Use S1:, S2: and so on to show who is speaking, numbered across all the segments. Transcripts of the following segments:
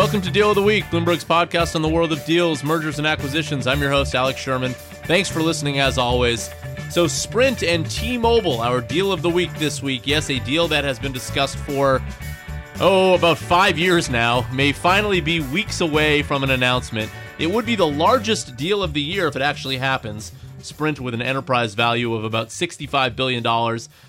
S1: Welcome to Deal of the Week, Bloomberg's podcast on the world of deals, mergers, and acquisitions. I'm your host, Alex Sherman. Thanks for listening as always. So, Sprint and T Mobile, our deal of the week this week. Yes, a deal that has been discussed for, oh, about five years now, may finally be weeks away from an announcement. It would be the largest deal of the year if it actually happens. Sprint with an enterprise value of about $65 billion,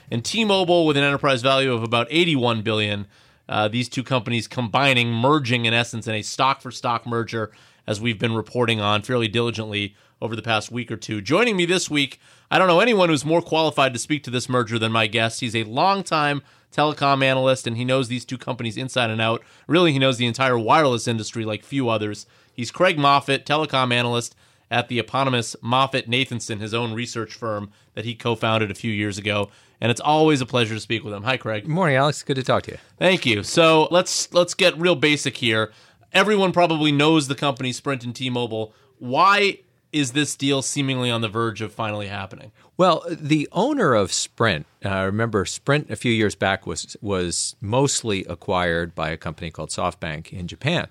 S1: and T Mobile with an enterprise value of about $81 billion. Uh, these two companies combining, merging in essence in a stock for stock merger, as we've been reporting on fairly diligently over the past week or two. Joining me this week, I don't know anyone who's more qualified to speak to this merger than my guest. He's a longtime telecom analyst and he knows these two companies inside and out. Really, he knows the entire wireless industry like few others. He's Craig Moffett, telecom analyst at the eponymous Moffett Nathanson, his own research firm that he co founded a few years ago and it's always a pleasure to speak with him. Hi, Craig.
S2: Good morning, Alex. Good to talk to you.
S1: Thank you. So let's let's get real basic here. Everyone probably knows the company Sprint and T-Mobile. Why is this deal seemingly on the verge of finally happening?
S2: Well, the owner of Sprint, uh, remember Sprint a few years back was was mostly acquired by a company called SoftBank in Japan.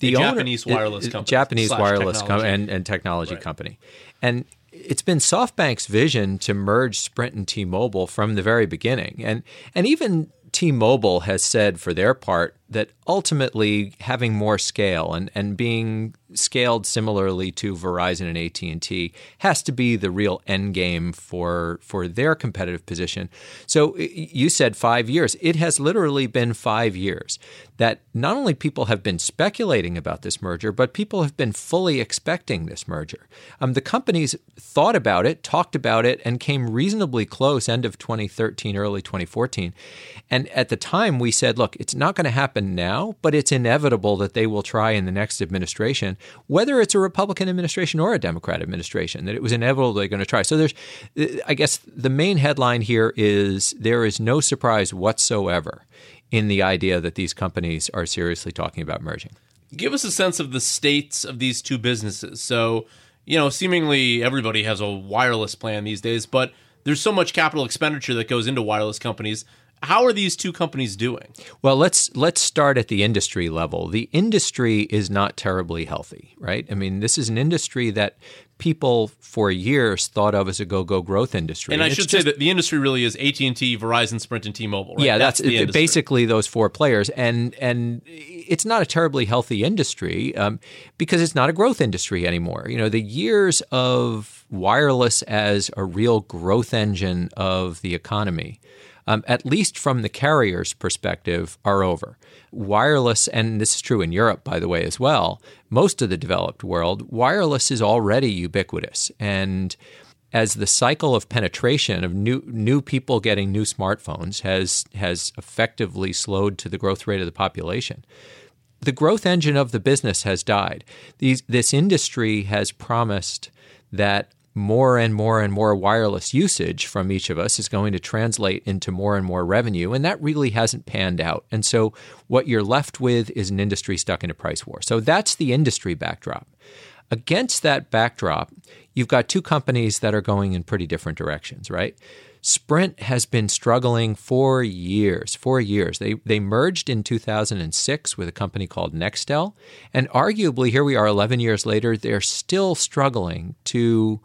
S1: The owner, Japanese wireless company,
S2: Japanese wireless com- and, and technology right. company, and it's been SoftBank's vision to merge Sprint and T-Mobile from the very beginning, and and even T-Mobile has said for their part that ultimately having more scale and, and being scaled similarly to Verizon and AT&T has to be the real end game for for their competitive position. So you said 5 years. It has literally been 5 years that not only people have been speculating about this merger, but people have been fully expecting this merger. Um, the companies thought about it, talked about it, and came reasonably close end of 2013, early 2014. And at the time, we said, look, it's not going to happen happen now, but it's inevitable that they will try in the next administration, whether it's a Republican administration or a Democrat administration, that it was inevitable they're going to try. So there's, I guess, the main headline here is there is no surprise whatsoever in the idea that these companies are seriously talking about merging.
S1: Give us a sense of the states of these two businesses. So, you know, seemingly everybody has a wireless plan these days, but there's so much capital expenditure that goes into wireless companies how are these two companies doing?
S2: Well, let's let's start at the industry level. The industry is not terribly healthy, right? I mean, this is an industry that people for years thought of as a go-go growth industry.
S1: And, and I should just, say that the industry really is AT&T, Verizon, Sprint and T-Mobile, right?
S2: Yeah, that's, that's basically those four players and and it's not a terribly healthy industry um, because it's not a growth industry anymore. You know, the years of wireless as a real growth engine of the economy um, at least from the carrier's perspective, are over. Wireless, and this is true in Europe, by the way, as well, most of the developed world, wireless is already ubiquitous. And as the cycle of penetration of new new people getting new smartphones has has effectively slowed to the growth rate of the population, the growth engine of the business has died. These, this industry has promised that more and more and more wireless usage from each of us is going to translate into more and more revenue. And that really hasn't panned out. And so what you're left with is an industry stuck in a price war. So that's the industry backdrop. Against that backdrop, you've got two companies that are going in pretty different directions, right? Sprint has been struggling for years, for years. They they merged in 2006 with a company called Nextel, and arguably here we are 11 years later, they're still struggling to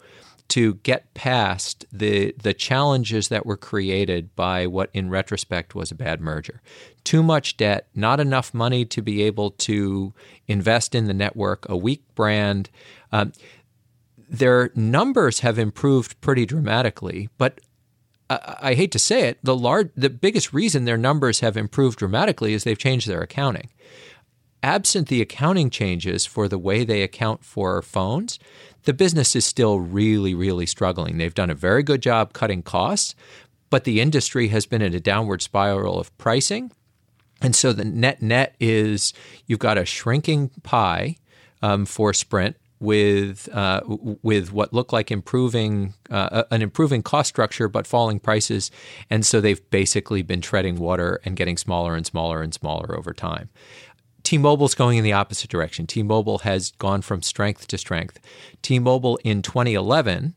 S2: to get past the the challenges that were created by what in retrospect was a bad merger. Too much debt, not enough money to be able to invest in the network, a weak brand. Um, their numbers have improved pretty dramatically, but I, hate to say it, the large, the biggest reason their numbers have improved dramatically is they've changed their accounting. Absent the accounting changes for the way they account for phones, the business is still really, really struggling. They've done a very good job cutting costs, but the industry has been in a downward spiral of pricing. And so the net net is you've got a shrinking pie um, for Sprint with uh, with what looked like improving uh, an improving cost structure but falling prices, and so they've basically been treading water and getting smaller and smaller and smaller over time. T-Mobile's going in the opposite direction. T-Mobile has gone from strength to strength. T-Mobile in 2011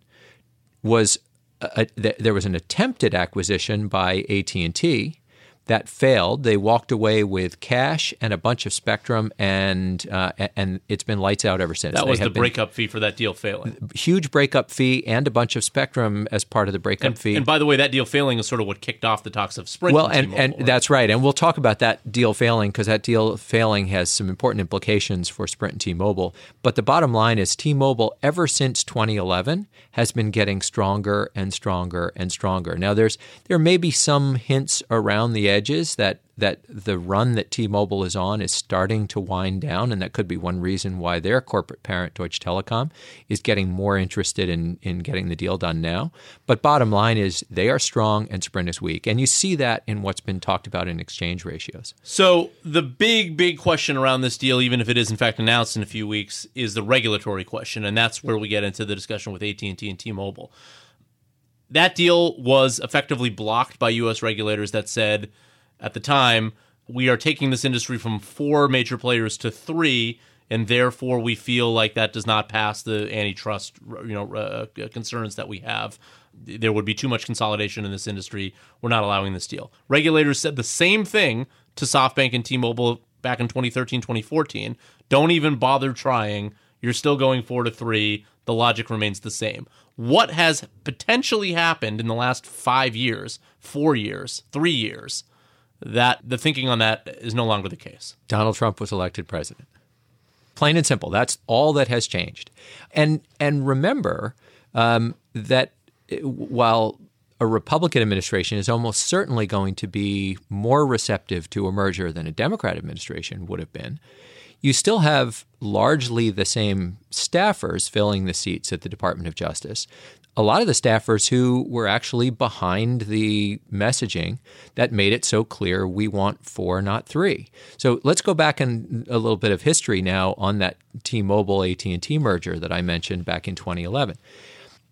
S2: was a, a, there was an attempted acquisition by AT&T that failed. They walked away with cash and a bunch of spectrum, and uh, and it's been lights out ever since.
S1: That was the breakup fee for that deal failing.
S2: huge breakup fee and a bunch of spectrum as part of the breakup
S1: And,
S2: fee.
S1: and by the way, that deal failing is sort of what kicked off the talks of Sprint.
S2: well,
S1: and,
S2: and, that's right. And we'll talk about that deal failing because that deal failing has some important implications for Sprint and T Mobile. But the bottom line is T Mobile, ever since 2011, has been getting stronger and stronger and stronger. Now, there's there may be some hints around the edges that that the run that T-Mobile is on is starting to wind down, and that could be one reason why their corporate parent Deutsche Telekom is getting more interested in in getting the deal done now. But bottom line is they are strong and Sprint is weak, and you see that in what's been talked about in exchange ratios.
S1: So the big, big question around this deal, even if it is in fact announced in a few weeks, is the regulatory question, and that's where we get into the discussion with AT and T and T-Mobile. That deal was effectively blocked by U.S. regulators that said, at the time, we are taking this industry from four major players to three, and therefore we feel like that does not pass the antitrust, you know, uh, concerns that we have. There would be too much consolidation in this industry. We're not allowing this deal. Regulators said the same thing to SoftBank and T-Mobile back in 2013, 2014. Don't even bother trying. You're still going four to three. The logic remains the same. What has potentially happened in the last five years, four years, three years, that the thinking on that is no longer the case?
S2: Donald Trump was elected president. Plain and simple. That's all that has changed. And and remember um, that while a Republican administration is almost certainly going to be more receptive to a merger than a Democrat administration would have been, you still have largely the same staffers filling the seats at the Department of Justice. A lot of the staffers who were actually behind the messaging that made it so clear we want four, not three. So let's go back in a little bit of history now on that T-Mobile AT&T merger that I mentioned back in 2011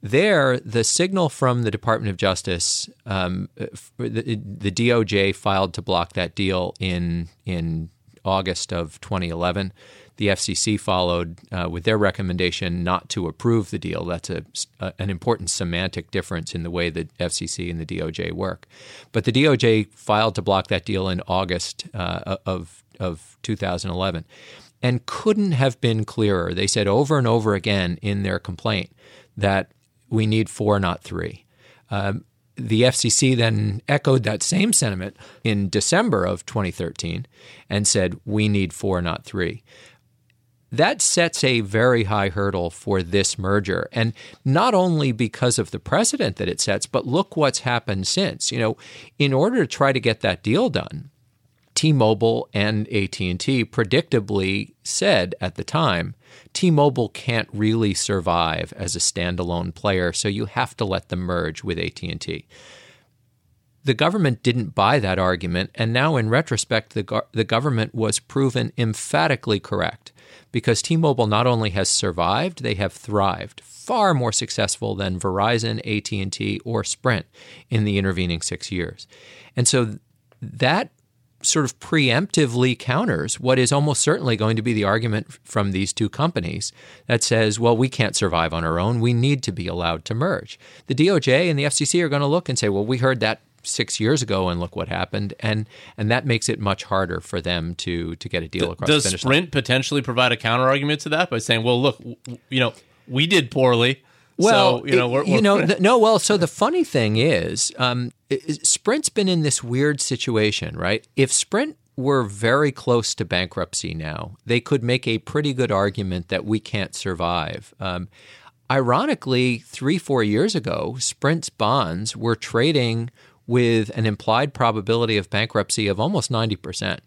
S2: there, the signal from the Department of Justice, um, the, the, DOJ filed to block that deal in in August of 2011. The FCC followed uh, with their recommendation not to approve the deal. That's a, a, an important semantic difference in the way the FCC and the DOJ work. But the DOJ filed to block that deal in August uh, of of 2011 and couldn't have been clearer. They said over and over again in their complaint that we need four, not three. Um, the FCC then echoed that same sentiment in December of 2013 and said, we need four, not three. That sets a very high hurdle for this merger. And not only because of the precedent that it sets, but look what's happened since. You know, in order to try to get that deal done, T-Mobile and AT&T predictably said at the time, T-Mobile can't really survive as a standalone player, so you have to let them merge with AT&T. The government didn't buy that argument, and now in retrospect, the, go- the government was proven emphatically correct because T-Mobile not only has survived, they have thrived, far more successful than Verizon, AT&T, or Sprint in the intervening six years. And so that sort of preemptively counters what is almost certainly going to be the argument from these two companies that says, well, we can't survive on our own. We need to be allowed to merge. The DOJ and the FCC are going to look and say, well, we heard that six years ago and look what happened and and that makes it much harder for them to to get a deal across
S1: Does
S2: the finish line.
S1: Sprint potentially provide a counter argument to that by saying, well, look, you know, we did poorly.
S2: Well,
S1: so, you know,
S2: it-
S1: we're,
S2: you
S1: we're-
S2: know, th- no. Well, so the funny thing is, um, Sprint's been in this weird situation, right? If Sprint were very close to bankruptcy now, they could make a pretty good argument that we can't survive. Um, ironically, three, four years ago, Sprint's bonds were trading with an implied probability of bankruptcy of almost ninety percent.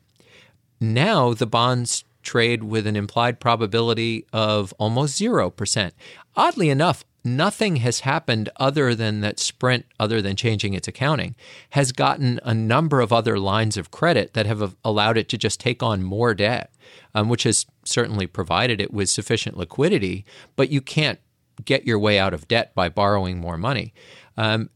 S2: Now the bonds trade with an implied probability of almost 0%. Oddly enough, nothing has happened other than that Sprint, other than changing its accounting, has gotten a number of other lines of credit that have allowed it to just take on more debt, um, which has certainly provided it with sufficient liquidity, but you can't get your way out of debt by borrowing more money. Um,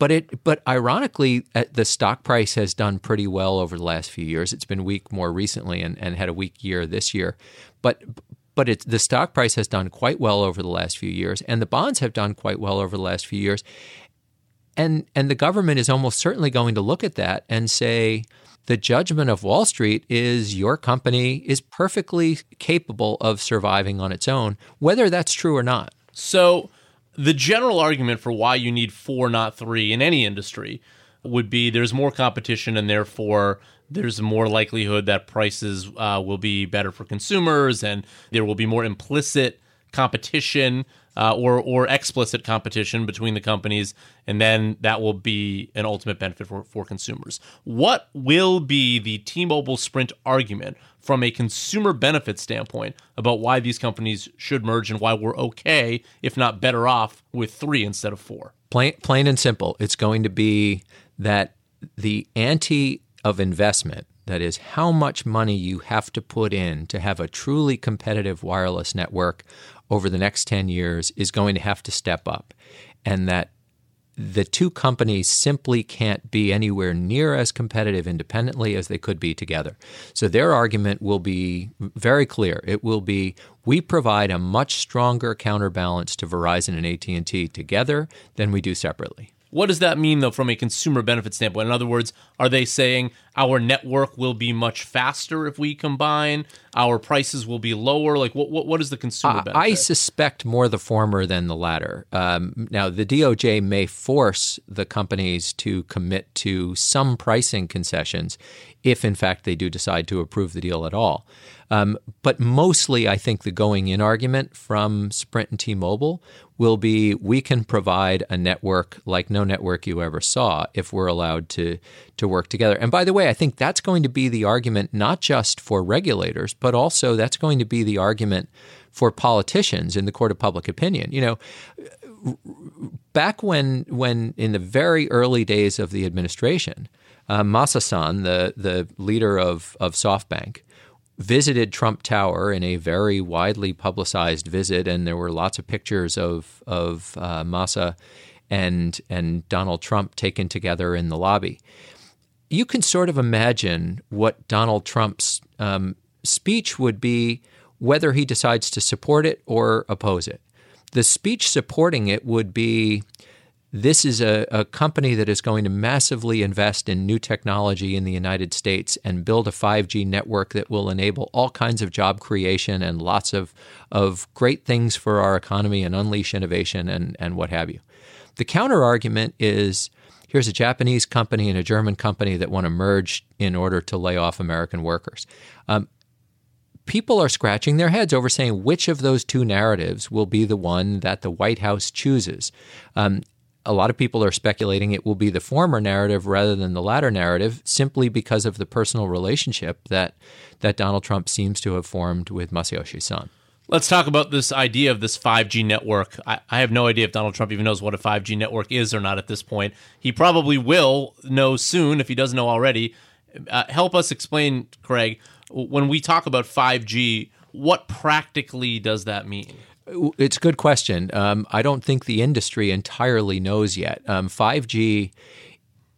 S2: but it, but ironically, uh, the stock price has done pretty well over the last few years. It's been weak more recently, and, and had a weak year this year. But but it's the stock price has done quite well over the last few years, and the bonds have done quite well over the last few years. and and the government is almost certainly going to look at that and say the judgment of Wall Street is your company is perfectly capable of surviving on its own, whether that's true or not.
S1: So, the general argument for why you need four, not three, in any industry would be there's more competition and therefore there's more likelihood that prices uh, will be better for consumers and there will be more implicit competition uh, or or explicit competition between the companies, and then that will be an ultimate benefit for, for consumers. What will be the T-Mobile Sprint argument from a consumer benefit standpoint about why these companies should merge and why we're okay, if not better off, with three instead of four?
S2: Plain, plain and simple. It's going to be that the ante of investment that is, how much money you have to put in to have a truly competitive wireless network over the next 10 years is going to have to step up. And that the two companies simply can't be anywhere near as competitive independently as they could be together. So their argument will be very clear. It will be we provide a much stronger counterbalance to Verizon and AT&T together than we do separately.
S1: What does that mean, though, from a consumer benefit standpoint? In other words, are they saying our network will be much faster if we combine? Our prices will be lower? Like, what what, what is the consumer benefit?
S2: I suspect more the former than the latter. Um, now, the DOJ may force the companies to commit to some pricing concessions if, in fact, they do decide to approve the deal at all. Um, but mostly, I think the going in argument from Sprint and T Mobile will be we can provide a network like no network you ever saw if we're allowed to, to work together. And by the way, I think that's going to be the argument not just for regulators, but also that's going to be the argument for politicians in the court of public opinion. You know, back when when in the very early days of the administration, uh, Masa-san, the the leader of of SoftBank, visited Trump Tower in a very widely publicized visit, and there were lots of pictures of of uh, Masa and and Donald Trump taken together in the lobby. You can sort of imagine what Donald Trump's um, speech would be, whether he decides to support it or oppose it. The speech supporting it would be this is a, a, company that is going to massively invest in new technology in the United States and build a 5G network that will enable all kinds of job creation and lots of, of great things for our economy and unleash innovation and, and what have you. The counter argument is here's a Japanese company and a German company that want to merge in order to lay off American workers. Um, people are scratching their heads over saying which of those two narratives will be the one that the White House chooses. Um, a lot of people are speculating it will be the former narrative rather than the latter narrative, simply because of the personal relationship that that Donald Trump seems to have formed with Masayoshi Son.
S1: Let's talk about this idea of this 5G network. I, I, have no idea if Donald Trump even knows what a 5G network is or not at this point. He probably will know soon if he doesn't know already. Uh, help us explain, Craig, when we talk about 5G, what practically does that mean?
S2: It's a good question. Um, I don't think the industry entirely knows yet. Um, 5G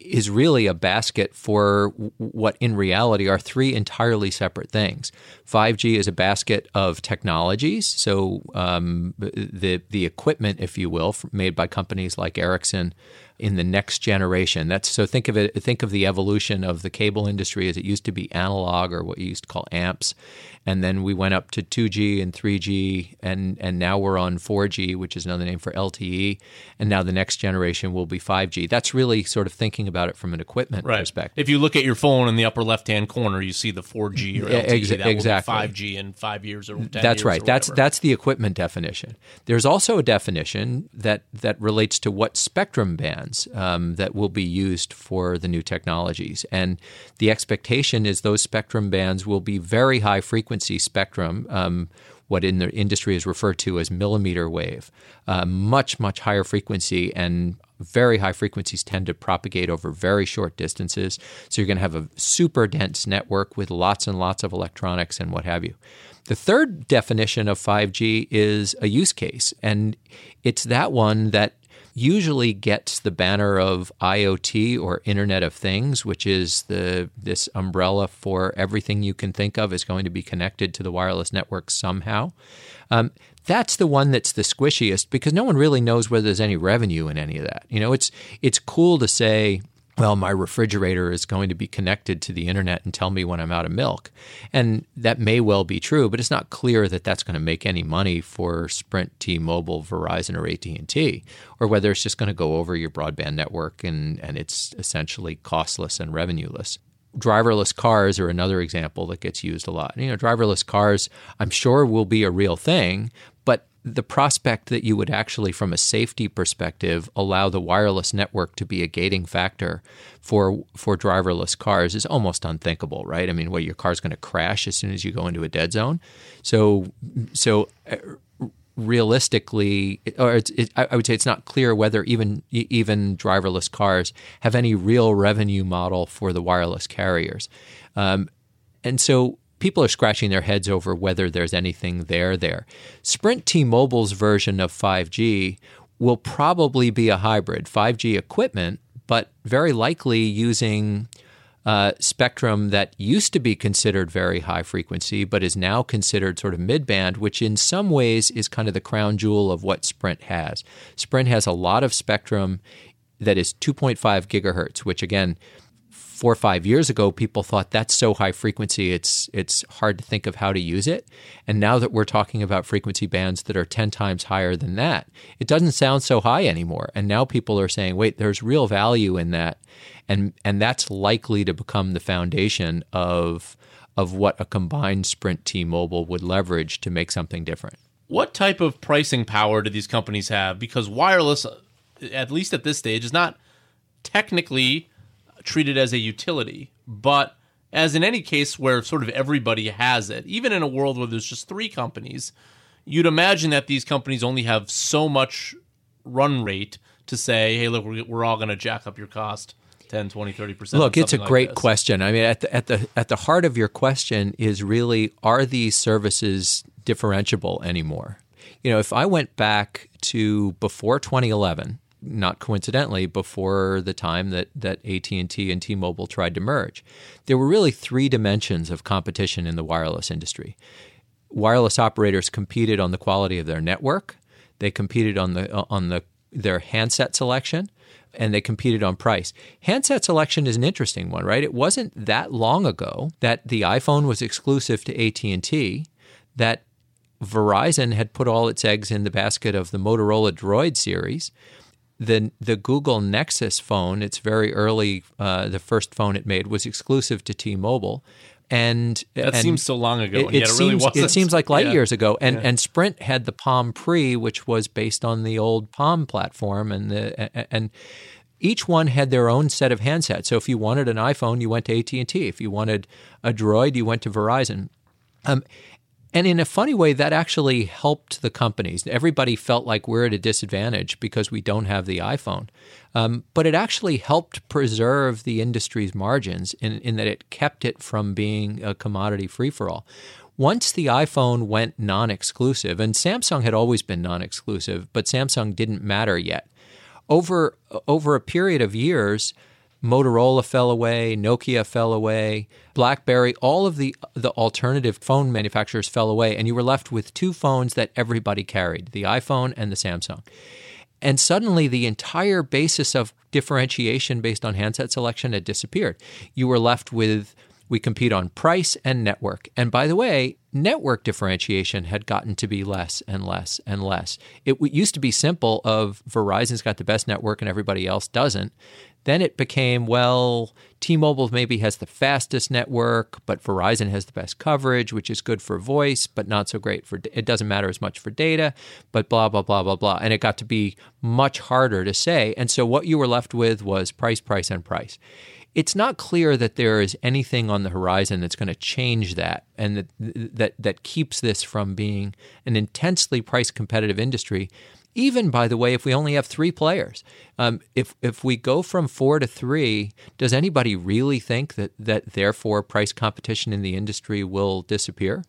S2: is really a basket for what in reality are three entirely separate things. 5G is a basket of technologies, so um, the the equipment, if you will, made by companies like Ericsson in the next generation. That's so think of it think of the evolution of the cable industry as it used to be analog or what you used to call amps and then we went up to 2G and 3G and and now we're on 4G which is another name for LTE and now the next generation will be 5G. That's really sort of thinking about it from an equipment
S1: right.
S2: perspective.
S1: If you look at your phone in the upper left-hand corner you see the 4G or LTE Ex- that exactly. 5G in 5 years or 10
S2: That's right.
S1: that's
S2: that's the equipment definition. There's also a definition that that relates to what spectrum bands um, that will be used for the new technologies. And the expectation is those spectrum bands will be very high frequency spectrum. Um, what in the industry is referred to as millimeter wave, uh, much, much higher frequency, and very high frequencies tend to propagate over very short distances. So you're going to have a super dense network with lots and lots of electronics and what have you. The third definition of 5G is a use case, and it's that one that usually gets the banner of IoT or Internet of Things, which is the this umbrella for everything you can think of is going to be connected to the wireless network somehow. Um, that's the one that's the squishiest because no one really knows whether there's any revenue in any of that. You know, it's it's cool to say well, my refrigerator is going to be connected to the internet and tell me when I'm out of milk. And that may well be true, but it's not clear that that's going to make any money for Sprint, T-Mobile, Verizon, or AT&T, or whether it's just going to go over your broadband network and, and it's essentially costless and revenueless. Driverless cars are another example that gets used a lot. You know, driverless cars, I'm sure, will be a real thing, the prospect that you would actually, from a safety perspective, allow the wireless network to be a gating factor for for driverless cars is almost unthinkable, right? I mean, what your car's going to crash as soon as you go into a dead zone. So, so uh, realistically, or it, I would say it's not clear whether even even driverless cars have any real revenue model for the wireless carriers. Um, and so people are scratching their heads over whether there's anything there there. Sprint T-Mobile's version of 5G will probably be a hybrid 5G equipment, but very likely using uh, spectrum that used to be considered very high frequency, but is now considered sort of mid band, which in some ways is kind of the crown jewel of what Sprint has. Sprint has a lot of spectrum that is 2.5 gigahertz, which again four or five years ago, people thought that's so high frequency, it's it's hard to think of how to use it. And now that we're talking about frequency bands that are ten times higher than that, it doesn't sound so high anymore. And now people are saying, wait, there's real value in that, and and that's likely to become the foundation of of what a combined Sprint T-Mobile would leverage to make something different.
S1: What type of pricing power do these companies have? Because wireless, at least at this stage, is not technically treated as a utility, but as in any case where sort of everybody has it, even in a world where there's just three companies, you'd imagine that these companies only have so much run rate to say, hey, look, we're all going to jack up your cost 10, 20, 30%.
S2: Look, it's a great
S1: like
S2: question. I mean, at the, at, the, at the heart of your question is really are these services differentiable anymore? You know, if I went back to before 2011, not coincidentally, before the time that, that AT&T and T-Mobile tried to merge. There were really three dimensions of competition in the wireless industry. Wireless operators competed on the quality of their network. They competed on the uh, on the their handset selection, and they competed on price. Handset selection is an interesting one, right? It wasn't that long ago that the iPhone was exclusive to AT&T, that Verizon had put all its eggs in the basket of the Motorola Droid series, the the Google Nexus phone, it's very early. Uh, the first phone it made was exclusive to T-Mobile, and
S1: that
S2: and
S1: seems so long ago.
S2: It, it seems
S1: really
S2: it seems like light
S1: yeah.
S2: years ago. And
S1: yeah.
S2: and Sprint had the Palm Pre, which was based on the old Palm platform, and the and each one had their own set of handsets. So if you wanted an iPhone, you went to AT and T. If you wanted a Droid, you went to Verizon. Um, and in a funny way, that actually helped the companies. Everybody felt like we're at a disadvantage because we don't have the iPhone. Um, but it actually helped preserve the industry's margins in, in that it kept it from being a commodity free for all. Once the iPhone went non exclusive, and Samsung had always been non exclusive, but Samsung didn't matter yet. Over, over a period of years, Motorola fell away, Nokia fell away, BlackBerry, all of the the alternative phone manufacturers fell away and you were left with two phones that everybody carried, the iPhone and the Samsung. And suddenly the entire basis of differentiation based on handset selection had disappeared. You were left with we compete on price and network. And by the way, network differentiation had gotten to be less and less and less. It used to be simple of Verizon's got the best network and everybody else doesn't. Then it became, well, T Mobile maybe has the fastest network, but Verizon has the best coverage, which is good for voice, but not so great for it doesn't matter as much for data, but blah, blah, blah, blah, blah. And it got to be much harder to say. And so what you were left with was price, price, and price. It's not clear that there is anything on the horizon that's going to change that and that, that, that keeps this from being an intensely price competitive industry even by the way, if we only have three players, um, if if we go from four to three, does anybody really think that that therefore price competition in the industry will disappear?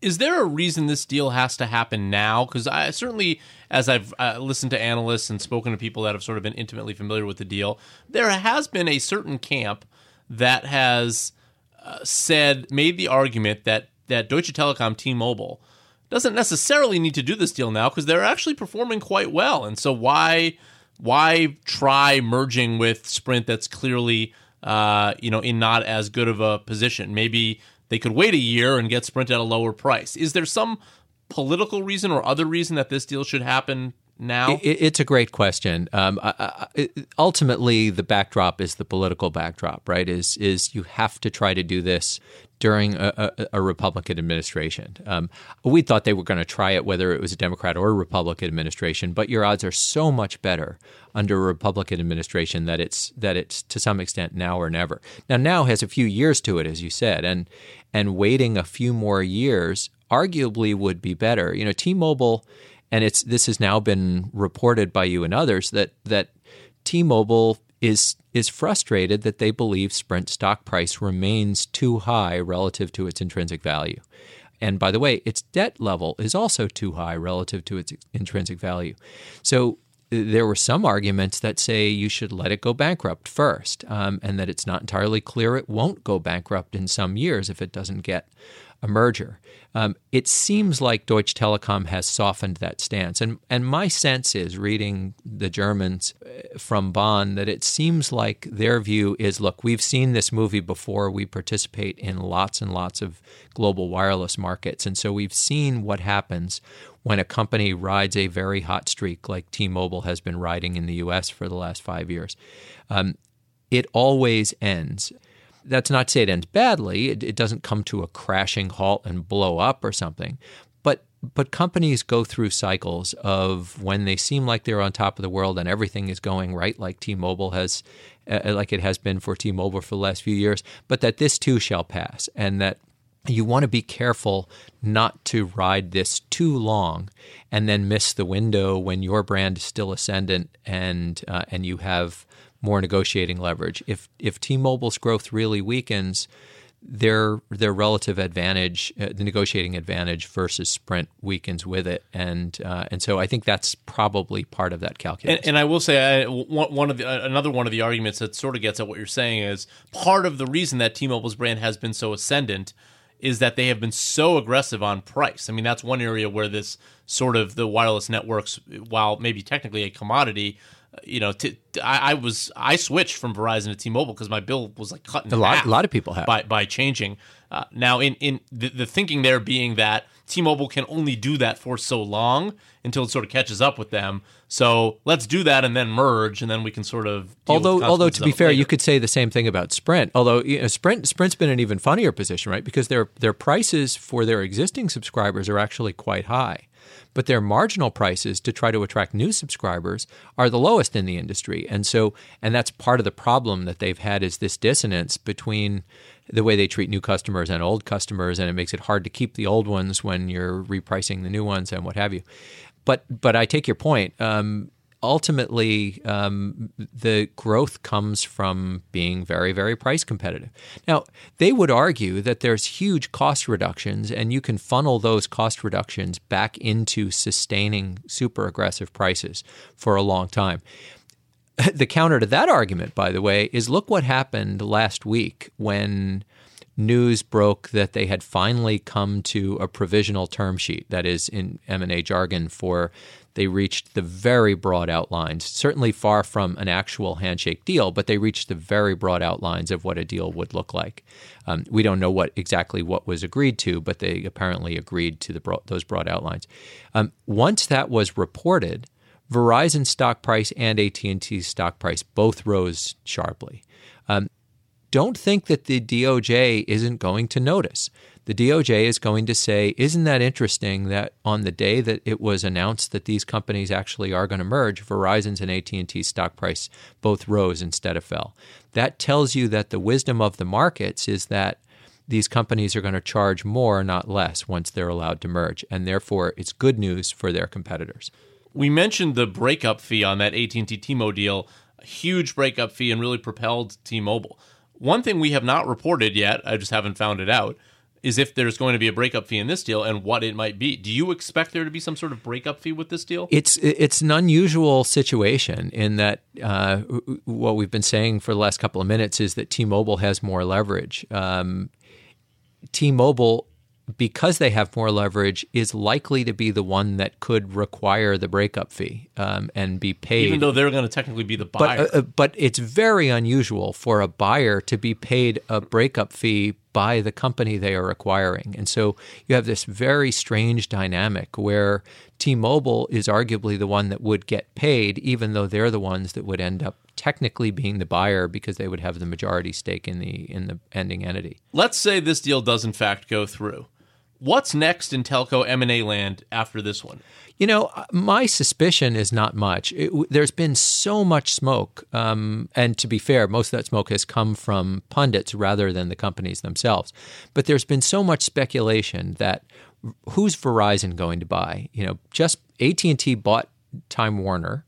S1: Is there a reason this deal has to happen now? Because I certainly, as I've uh, listened to analysts and spoken to people that have sort of been intimately familiar with the deal, there has been a certain camp that has uh, said, made the argument that that Deutsche Telekom, T-Mobile, doesn't necessarily need to do this deal now because they're actually performing quite well, and so why why try merging with Sprint that's clearly uh, you know in not as good of a position? Maybe they could wait a year and get Sprint at a lower price. Is there some political reason or other reason that this deal should happen now?
S2: It, it's a great question. Um, I, I, ultimately, the backdrop is the political backdrop, right? Is is you have to try to do this during a, a, a Republican administration. Um, we thought they were going to try it whether it was a Democrat or a Republican administration, but your odds are so much better under a Republican administration that it's that it's to some extent now or never. Now, now has a few years to it, as you said, and and waiting a few more years arguably would be better. You know, T-Mobile and it's this has now been reported by you and others that that T-Mobile is is frustrated that they believe Sprint stock price remains too high relative to its intrinsic value. And by the way, its debt level is also too high relative to its intrinsic value. So there were some arguments that say you should let it go bankrupt first, um, and that it's not entirely clear it won't go bankrupt in some years if it doesn't get a merger. Um, it seems like Deutsche Telekom has softened that stance. And, and my sense is, reading the Germans uh, from Bonn, that it seems like their view is look, we've seen this movie before. We participate in lots and lots of global wireless markets. And so we've seen what happens when a company rides a very hot streak like T Mobile has been riding in the US for the last five years. Um, it always ends that's not to say it ends badly. It, it doesn't come to a crashing halt and blow up or something. But but companies go through cycles of when they seem like they're on top of the world and everything is going right, like T-Mobile has, uh, like it has been for T-Mobile for the last few years. But that this too shall pass, and that you want to be careful not to ride this too long and then miss the window when your brand is still ascendant and uh, and you have more negotiating leverage. If if T-Mobile's growth really weakens, their their relative advantage, uh, the negotiating advantage versus Sprint weakens with it, and uh, and so I think that's probably part of that calculus.
S1: And, and I will say, I, one of the uh, another one of the arguments that sort of gets at what you're saying is part of the reason that T-Mobile's brand has been so ascendant is that they have been so aggressive on price. I mean, that's one area where this sort of the wireless networks, while maybe technically a commodity, you know, t- I, I was I switched from Verizon to T-Mobile because my bill was like cut in
S2: a lot. A lot of people have
S1: by by changing. Uh, now, in in the, the thinking there being that T-Mobile can only do that for so long until it sort of catches up with them. So let's do that and then merge, and then we can sort of.
S2: although, although to be fair, later. you could say the same thing about Sprint. Although you know, Sprint, Sprint's been an even funnier position, right? Because their their prices for their existing subscribers are actually quite high but their marginal prices to try to attract new subscribers are the lowest in the industry. And so, and that's part of the problem that they've had is this dissonance between the way they treat new customers and old customers, and it makes it hard to keep the old ones when you're repricing the new ones and what have you. But but I take your point. Um, ultimately, um, the growth comes from being very, very price competitive. Now, they would argue that there's huge cost reductions, and you can funnel those cost reductions back into sustaining super aggressive prices for a long time. The counter to that argument, by the way, is look what happened last week when news broke that they had finally come to a provisional term sheet that is in M&A jargon for they reached the very broad outlines, certainly far from an actual handshake deal, but they reached the very broad outlines of what a deal would look like. Um, we don't know what exactly what was agreed to, but they apparently agreed to those broad outlines. Um, once that was reported, Verizon stock price and AT&T stock price both rose sharply. Um, don't think that the DOJ isn't going to notice the DOJ is going to say, Isn't that interesting that on the day that it was announced that these companies actually are going to merge, Verizon's and AT&T stock price both rose instead of fell. That tells you that the wisdom of the markets is that these companies are going to charge more, not less, once they're allowed to merge, and therefore it's good news for their competitors.
S1: We mentioned the breakup fee on that AT&T T-Mo deal, a huge breakup fee and really propelled T-Mobile. One thing we have not reported yet, I just haven't found it out, is if there's going to be a breakup fee in this deal and what it might be. Do you expect there to be some sort of breakup fee with this deal?
S2: It's it's an unusual situation in that uh, what we've been saying for the last couple of minutes is that T-Mobile has more leverage. Um, T-Mobile because they have more leverage, is likely to be the one that could require the breakup fee um, and be paid.
S1: Even though they're going to technically be the buyer.
S2: But, uh, but it's very unusual for a buyer to be paid a breakup fee by the company they are acquiring. And so you have this very strange dynamic where T Mobile is arguably the one that would get paid, even though they're the ones that would end up technically being the buyer because they would have the majority stake in the in the ending entity.
S1: Let's say this deal does in fact go through. What's next in telco M&A land after this one?
S2: You know, my suspicion is not much. It, there's been so much smoke, um, and to be fair, most of that smoke has come from pundits rather than the companies themselves. But there's been so much speculation that who's Verizon going to buy? You know, just AT and T bought Time Warner.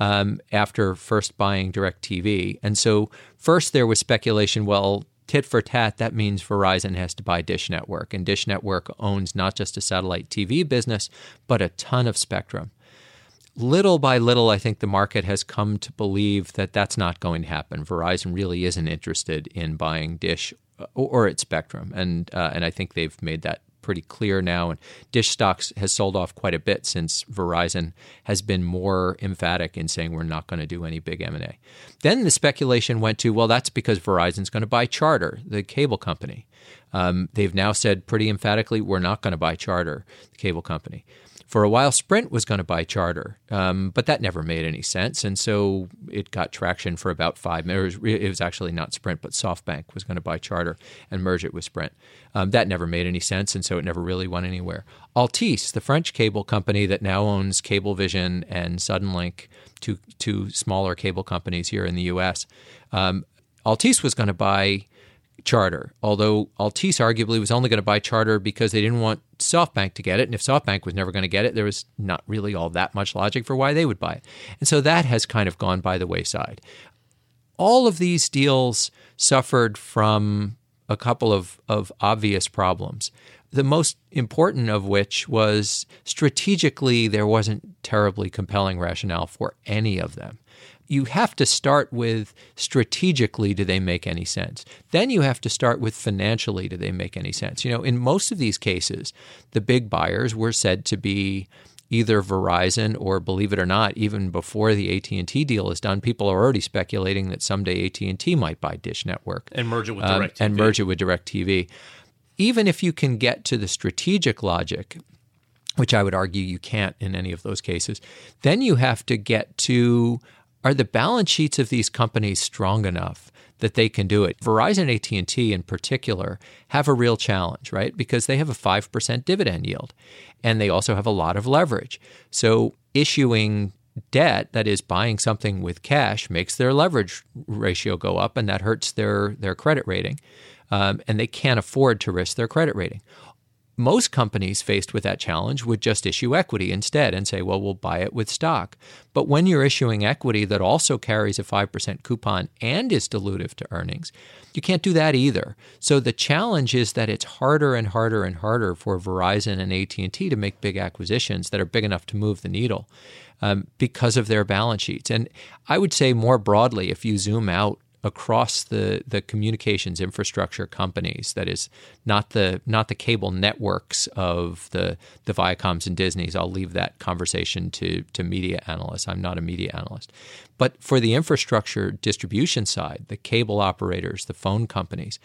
S2: Um, after first buying DirecTV. And so, first there was speculation well, tit for tat, that means Verizon has to buy Dish Network. And Dish Network owns not just a satellite TV business, but a ton of spectrum. Little by little, I think the market has come to believe that that's not going to happen. Verizon really isn't interested in buying Dish or, its spectrum, and uh, and I think they've made that pretty clear now. And Dish stocks has sold off quite a bit since Verizon has been more emphatic in saying we're not going to do any big M&A. Then the speculation went to, well, that's because Verizon's going to buy Charter, the cable company. Um, they've now said pretty emphatically, we're not going to buy Charter, the cable company. For a while, Sprint was going to buy Charter, um, but that never made any sense. And so it got traction for about five minutes. It was actually not Sprint, but SoftBank was going to buy Charter and merge it with Sprint. Um, that never made any sense, and so it never really went anywhere. Altice, the French cable company that now owns Cablevision and Suddenlink, two, two smaller cable companies here in the U.S., um, Altice was going to buy Charter, although Altice arguably was only going to buy Charter because they didn't want SoftBank to get it. And if SoftBank was never going to get it, there was not really all that much logic for why they would buy it. And so that has kind of gone by the wayside. All of these deals suffered from a couple of, of obvious problems. The most important of which was strategically, there wasn't terribly compelling rationale for any of them you have to start with strategically, do they make any sense? Then you have to start with financially, do they make any sense? You know, in most of these cases, the big buyers were said to be either Verizon or believe it or not, even before the AT&T deal is done, people are already speculating that someday AT&T might buy Dish Network
S1: and merge it with um, DirecTV.
S2: and merge it with DirecTV. Even if you can get to the strategic logic, which I would argue you can't in any of those cases, then you have to get to are the balance sheets of these companies strong enough that they can do it? Verizon AT&T in particular have a real challenge, right? Because they have a 5% dividend yield and they also have a lot of leverage. So issuing debt, that is buying something with cash, makes their leverage ratio go up and that hurts their their credit rating. Um, and they can't afford to risk their credit rating most companies faced with that challenge would just issue equity instead and say, well, we'll buy it with stock. But when you're issuing equity that also carries a 5% coupon and is dilutive to earnings, you can't do that either. So the challenge is that it's harder and harder and harder for Verizon and AT&T to make big acquisitions that are big enough to move the needle. Um, because of their balance sheets. And I would say more broadly, if you zoom out across the, the communications infrastructure companies that is not the not the cable networks of the the Viacoms and Disneys. I'll leave that conversation to to media analysts. I'm not a media analyst. But for the infrastructure distribution side the cable operators the phone companies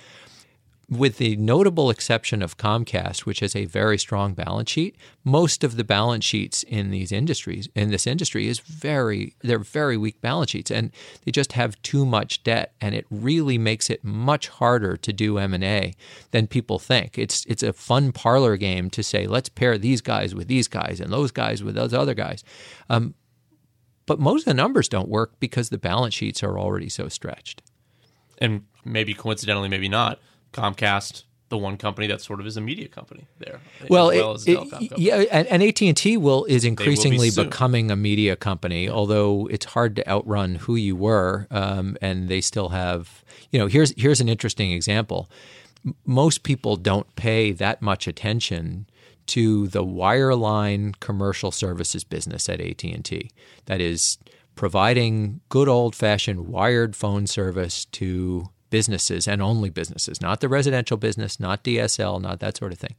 S2: with the notable exception of Comcast, which has a very strong balance sheet, most of the balance sheets in these industries in this industry is very they're very weak balance sheets and they just have too much debt and it really makes it much harder to do M&A than people think. It's it's a fun parlor game to say let's pair these guys with these guys and those guys with those other guys. Um, but most of the numbers don't work because the balance sheets are already so stretched.
S1: And maybe coincidentally, maybe not Comcast, the one company that sort of is a media company there.
S2: Well, well it, it, yeah, and, and AT and T will is increasingly will be becoming a media company. Although it's hard to outrun who you were, um, and they still have. You know, here's here's an interesting example. most people don't pay that much attention to the wireline commercial services business at AT&T. That is providing good old-fashioned wired phone service to businesses and only businesses, not the residential business, not DSL, not that sort of thing.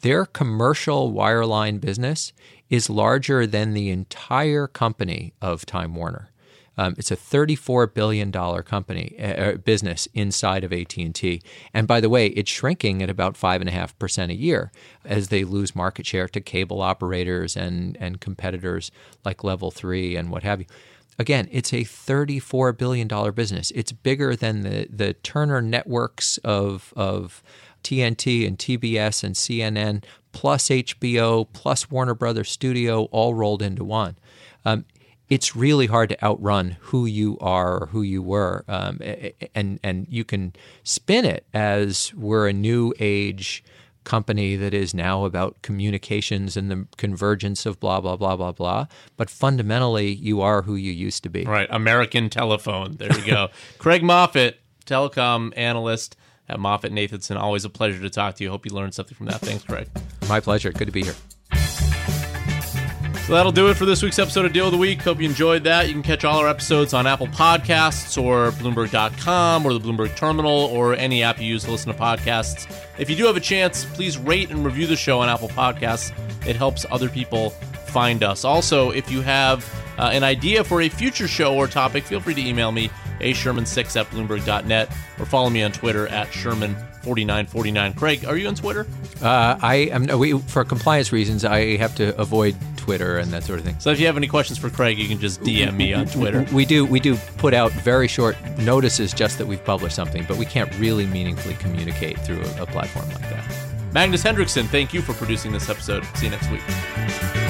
S2: Their commercial wireline business is larger than the entire company of Time Warner. Um, it's a $34 billion company uh, business inside of AT&T. And by the way, it's shrinking at about 5.5% a year as they lose market share to cable operators and, and competitors like Level 3 and what have you. Again, it's a $34 billion business. It's bigger than the, the Turner networks of, of TNT and TBS and CNN, plus HBO, plus Warner Brothers Studio, all rolled into one. Um, it's really hard to outrun who you are or who you were, um, and and you can spin it as we're a new age company that is now about communications and the convergence of blah blah blah blah blah. But fundamentally, you are who you used to be.
S1: Right, American Telephone. There you go. Craig Moffett, telecom analyst at MoffettNathanson Always a pleasure to talk to you. Hope you learned something from that. Thanks, Craig.
S2: My pleasure. Good to be here.
S1: So that'll do it for this week's episode of Deal of the Week. Hope you enjoyed that. You can catch all our episodes on Apple Podcasts or Bloomberg.com or the Bloomberg Terminal or any app you use to listen to podcasts. If you do have a chance, please rate and review the show on Apple Podcasts. It helps other people find us. Also, if you have uh, an idea for a future show or topic, feel free to email me, a sherman6 at bloomberg.net, or follow me on Twitter at sherman4949. Craig, are you on Twitter?
S2: Uh, I am. We, for compliance reasons, I have to avoid Twitter and that sort of thing.
S1: So if you have any questions for Craig, you can just DM me on Twitter.
S2: We do we do put out very short notices just that we've published something, but we can't really meaningfully communicate through a, a platform like that.
S1: Magnus Henriksson, thank you for producing this episode. See you next week.